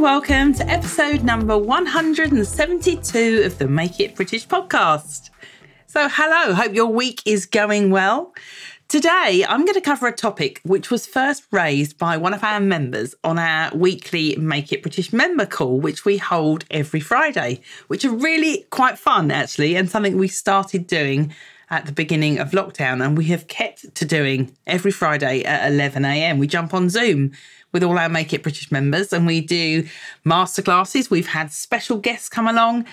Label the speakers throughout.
Speaker 1: Welcome to episode number 172 of the Make It British podcast. So, hello, hope your week is going well. Today, I'm going to cover a topic which was first raised by one of our members on our weekly Make It British member call, which we hold every Friday, which are really quite fun actually, and something we started doing at the beginning of lockdown and we have kept to doing every Friday at 11am. We jump on Zoom with all our Make It British members and we do masterclasses. We've had special guests come along.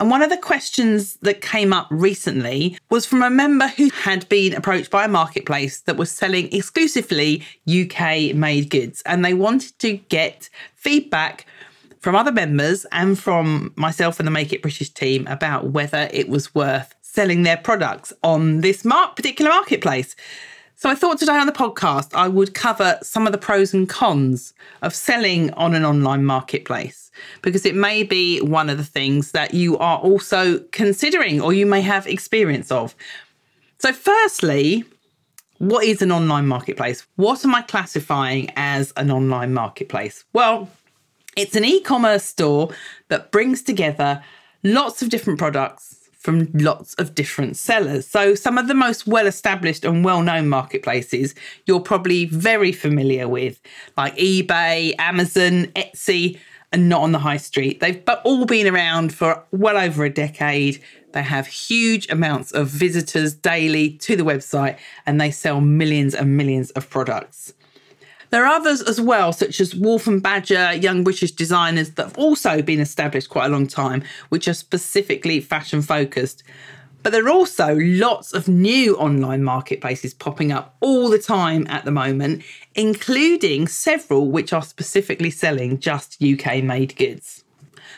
Speaker 1: And one of the questions that came up recently was from a member who had been approached by a marketplace that was selling exclusively UK made goods. And they wanted to get feedback from other members and from myself and the Make It British team about whether it was worth selling their products on this mar- particular marketplace. So I thought today on the podcast I would cover some of the pros and cons of selling on an online marketplace because it may be one of the things that you are also considering or you may have experience of. So firstly, what is an online marketplace? What am I classifying as an online marketplace? Well, it's an e-commerce store that brings together lots of different products from lots of different sellers. So, some of the most well established and well known marketplaces you're probably very familiar with, like eBay, Amazon, Etsy, and not on the high street. They've all been around for well over a decade. They have huge amounts of visitors daily to the website and they sell millions and millions of products. There are others as well, such as Wolf and Badger, young British designers that have also been established quite a long time, which are specifically fashion focused. But there are also lots of new online marketplaces popping up all the time at the moment, including several which are specifically selling just UK made goods.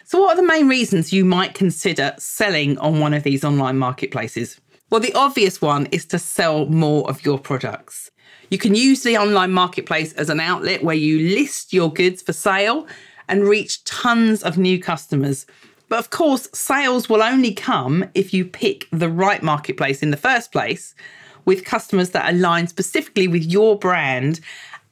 Speaker 1: So, what are the main reasons you might consider selling on one of these online marketplaces? Well, the obvious one is to sell more of your products. You can use the online marketplace as an outlet where you list your goods for sale and reach tons of new customers. But of course, sales will only come if you pick the right marketplace in the first place with customers that align specifically with your brand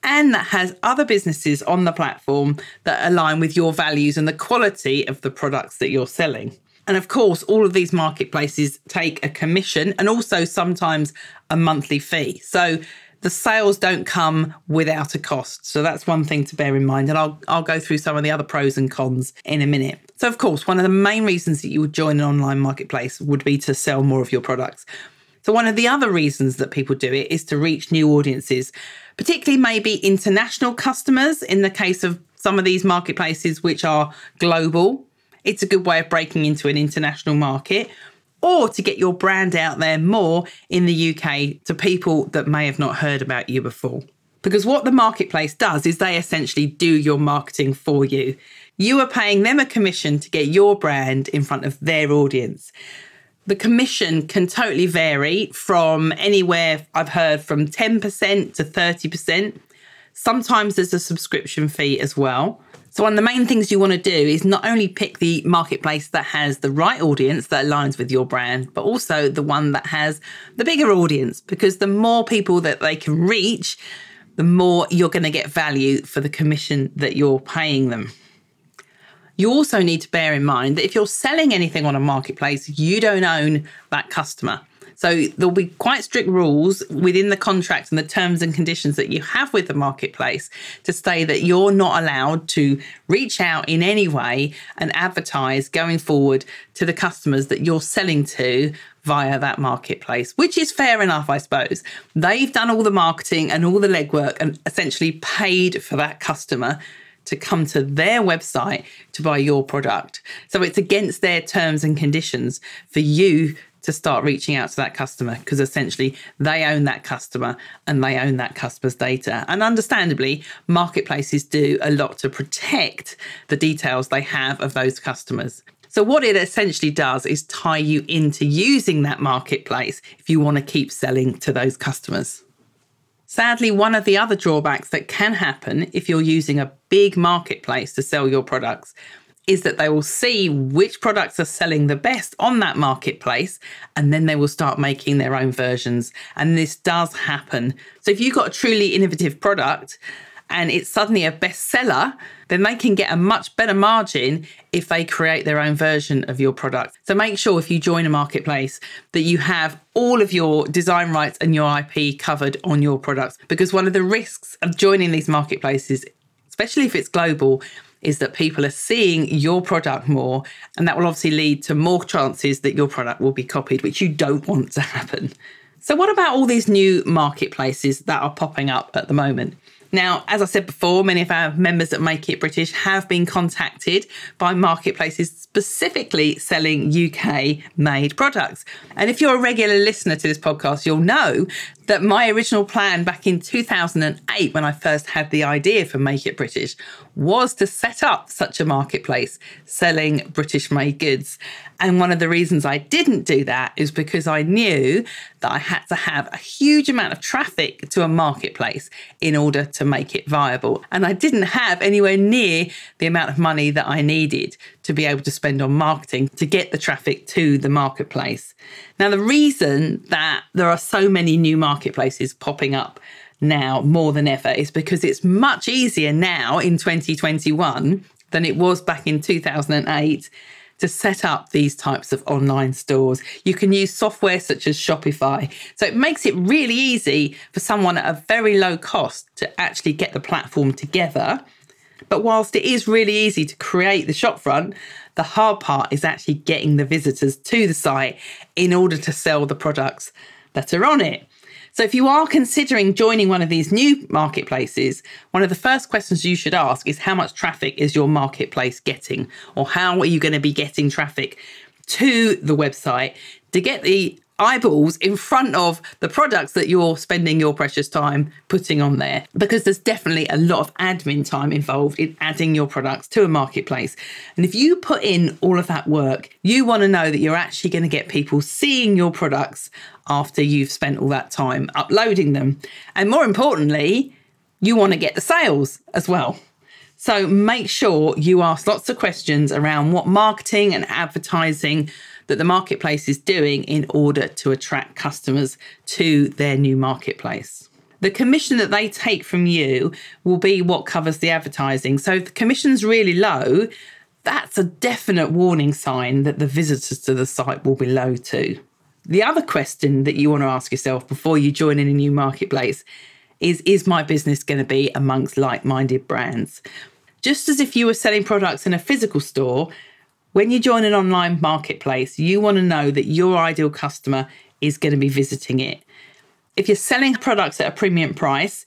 Speaker 1: and that has other businesses on the platform that align with your values and the quality of the products that you're selling. And of course, all of these marketplaces take a commission and also sometimes a monthly fee. So the sales don't come without a cost. So that's one thing to bear in mind. And I'll, I'll go through some of the other pros and cons in a minute. So, of course, one of the main reasons that you would join an online marketplace would be to sell more of your products. So, one of the other reasons that people do it is to reach new audiences, particularly maybe international customers in the case of some of these marketplaces which are global. It's a good way of breaking into an international market or to get your brand out there more in the UK to people that may have not heard about you before. Because what the marketplace does is they essentially do your marketing for you. You are paying them a commission to get your brand in front of their audience. The commission can totally vary from anywhere I've heard from 10% to 30%. Sometimes there's a subscription fee as well. So, one of the main things you want to do is not only pick the marketplace that has the right audience that aligns with your brand, but also the one that has the bigger audience, because the more people that they can reach, the more you're going to get value for the commission that you're paying them. You also need to bear in mind that if you're selling anything on a marketplace, you don't own that customer. So there'll be quite strict rules within the contract and the terms and conditions that you have with the marketplace to say that you're not allowed to reach out in any way and advertise going forward to the customers that you're selling to via that marketplace, which is fair enough, I suppose. They've done all the marketing and all the legwork and essentially paid for that customer to come to their website to buy your product. So it's against their terms and conditions for you to start reaching out to that customer because essentially they own that customer and they own that customer's data. And understandably, marketplaces do a lot to protect the details they have of those customers. So, what it essentially does is tie you into using that marketplace if you want to keep selling to those customers. Sadly, one of the other drawbacks that can happen if you're using a big marketplace to sell your products is that they will see which products are selling the best on that marketplace and then they will start making their own versions. And this does happen. So if you've got a truly innovative product and it's suddenly a bestseller, then they can get a much better margin if they create their own version of your product. So make sure if you join a marketplace that you have all of your design rights and your IP covered on your products because one of the risks of joining these marketplaces especially if it's global is that people are seeing your product more, and that will obviously lead to more chances that your product will be copied, which you don't want to happen. So, what about all these new marketplaces that are popping up at the moment? Now, as I said before, many of our members at Make It British have been contacted by marketplaces specifically selling UK made products. And if you're a regular listener to this podcast, you'll know that my original plan back in 2008, when I first had the idea for Make It British, was to set up such a marketplace selling British made goods. And one of the reasons I didn't do that is because I knew that I had to have a huge amount of traffic to a marketplace in order to make it viable. And I didn't have anywhere near the amount of money that I needed to be able to spend on marketing to get the traffic to the marketplace. Now, the reason that there are so many new marketplaces popping up now more than ever is because it's much easier now in 2021 than it was back in 2008 to set up these types of online stores. You can use software such as Shopify. So it makes it really easy for someone at a very low cost to actually get the platform together. But whilst it is really easy to create the shopfront, the hard part is actually getting the visitors to the site in order to sell the products that are on it. So, if you are considering joining one of these new marketplaces, one of the first questions you should ask is how much traffic is your marketplace getting, or how are you going to be getting traffic to the website to get the eyeballs in front of the products that you're spending your precious time putting on there because there's definitely a lot of admin time involved in adding your products to a marketplace. And if you put in all of that work, you want to know that you're actually going to get people seeing your products after you've spent all that time uploading them. And more importantly, you want to get the sales as well. So make sure you ask lots of questions around what marketing and advertising that the marketplace is doing in order to attract customers to their new marketplace. The commission that they take from you will be what covers the advertising. So if the commission's really low, that's a definite warning sign that the visitors to the site will be low too. The other question that you want to ask yourself before you join in a new marketplace is Is my business going to be amongst like minded brands? Just as if you were selling products in a physical store, when you join an online marketplace, you want to know that your ideal customer is going to be visiting it. If you're selling products at a premium price,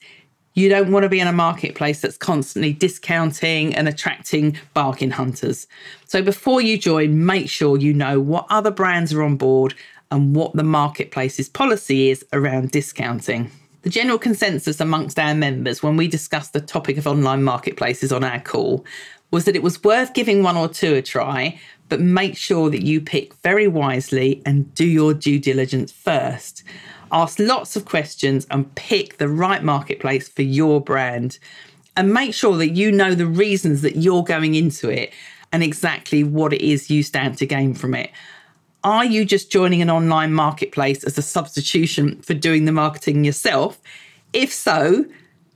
Speaker 1: you don't want to be in a marketplace that's constantly discounting and attracting bargain hunters. So before you join, make sure you know what other brands are on board and what the marketplace's policy is around discounting. The general consensus amongst our members when we discussed the topic of online marketplaces on our call was that it was worth giving one or two a try, but make sure that you pick very wisely and do your due diligence first. Ask lots of questions and pick the right marketplace for your brand. And make sure that you know the reasons that you're going into it and exactly what it is you stand to gain from it. Are you just joining an online marketplace as a substitution for doing the marketing yourself? If so,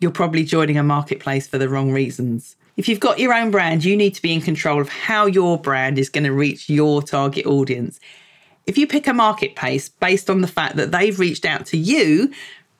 Speaker 1: you're probably joining a marketplace for the wrong reasons. If you've got your own brand, you need to be in control of how your brand is going to reach your target audience. If you pick a marketplace based on the fact that they've reached out to you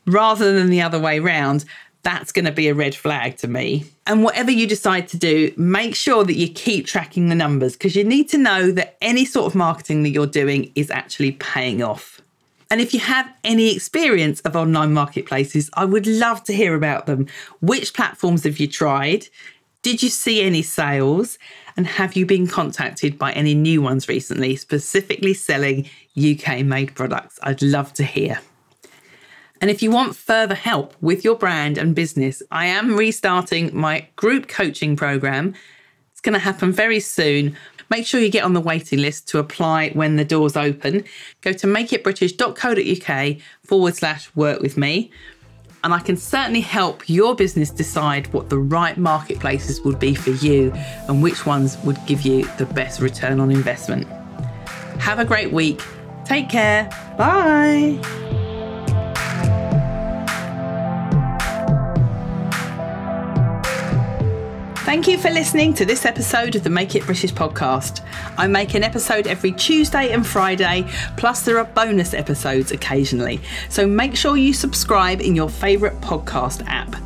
Speaker 1: rather than the other way around, that's going to be a red flag to me. And whatever you decide to do, make sure that you keep tracking the numbers because you need to know that any sort of marketing that you're doing is actually paying off. And if you have any experience of online marketplaces, I would love to hear about them. Which platforms have you tried? Did you see any sales? And have you been contacted by any new ones recently, specifically selling UK made products? I'd love to hear. And if you want further help with your brand and business, I am restarting my group coaching program. It's going to happen very soon. Make sure you get on the waiting list to apply when the doors open. Go to makeitbritish.co.uk forward slash work with me. And I can certainly help your business decide what the right marketplaces would be for you and which ones would give you the best return on investment. Have a great week. Take care. Bye. Thank you for listening to this episode of the Make It British podcast. I make an episode every Tuesday and Friday, plus there are bonus episodes occasionally. So make sure you subscribe in your favourite podcast app.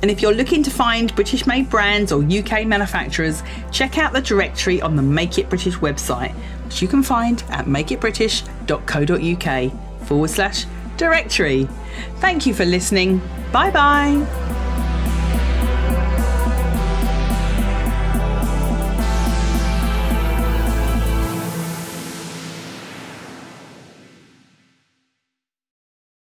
Speaker 1: And if you're looking to find British made brands or UK manufacturers, check out the directory on the Make It British website, which you can find at makeitbritish.co.uk forward slash directory. Thank you for listening. Bye bye.